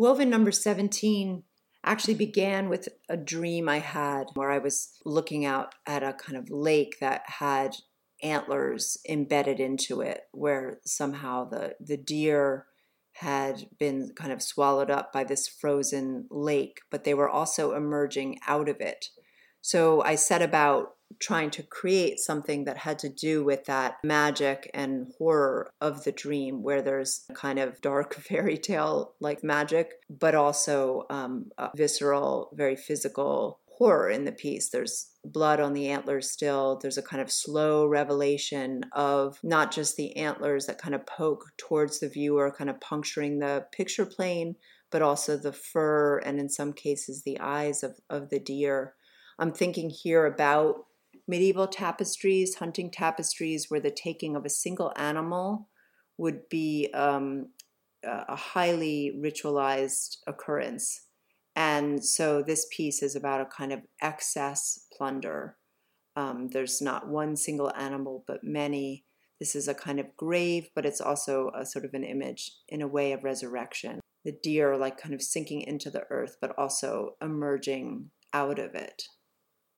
Woven number 17 actually began with a dream I had where I was looking out at a kind of lake that had antlers embedded into it, where somehow the, the deer had been kind of swallowed up by this frozen lake, but they were also emerging out of it. So I set about trying to create something that had to do with that magic and horror of the dream, where there's kind of dark fairy tale like magic, but also um, visceral, very physical horror in the piece. There's blood on the antlers still. There's a kind of slow revelation of not just the antlers that kind of poke towards the viewer, kind of puncturing the picture plane, but also the fur and in some cases the eyes of, of the deer. I'm thinking here about medieval tapestries, hunting tapestries, where the taking of a single animal would be um, a highly ritualized occurrence. And so this piece is about a kind of excess plunder. Um, there's not one single animal, but many. This is a kind of grave, but it's also a sort of an image in a way of resurrection. The deer, like kind of sinking into the earth, but also emerging out of it.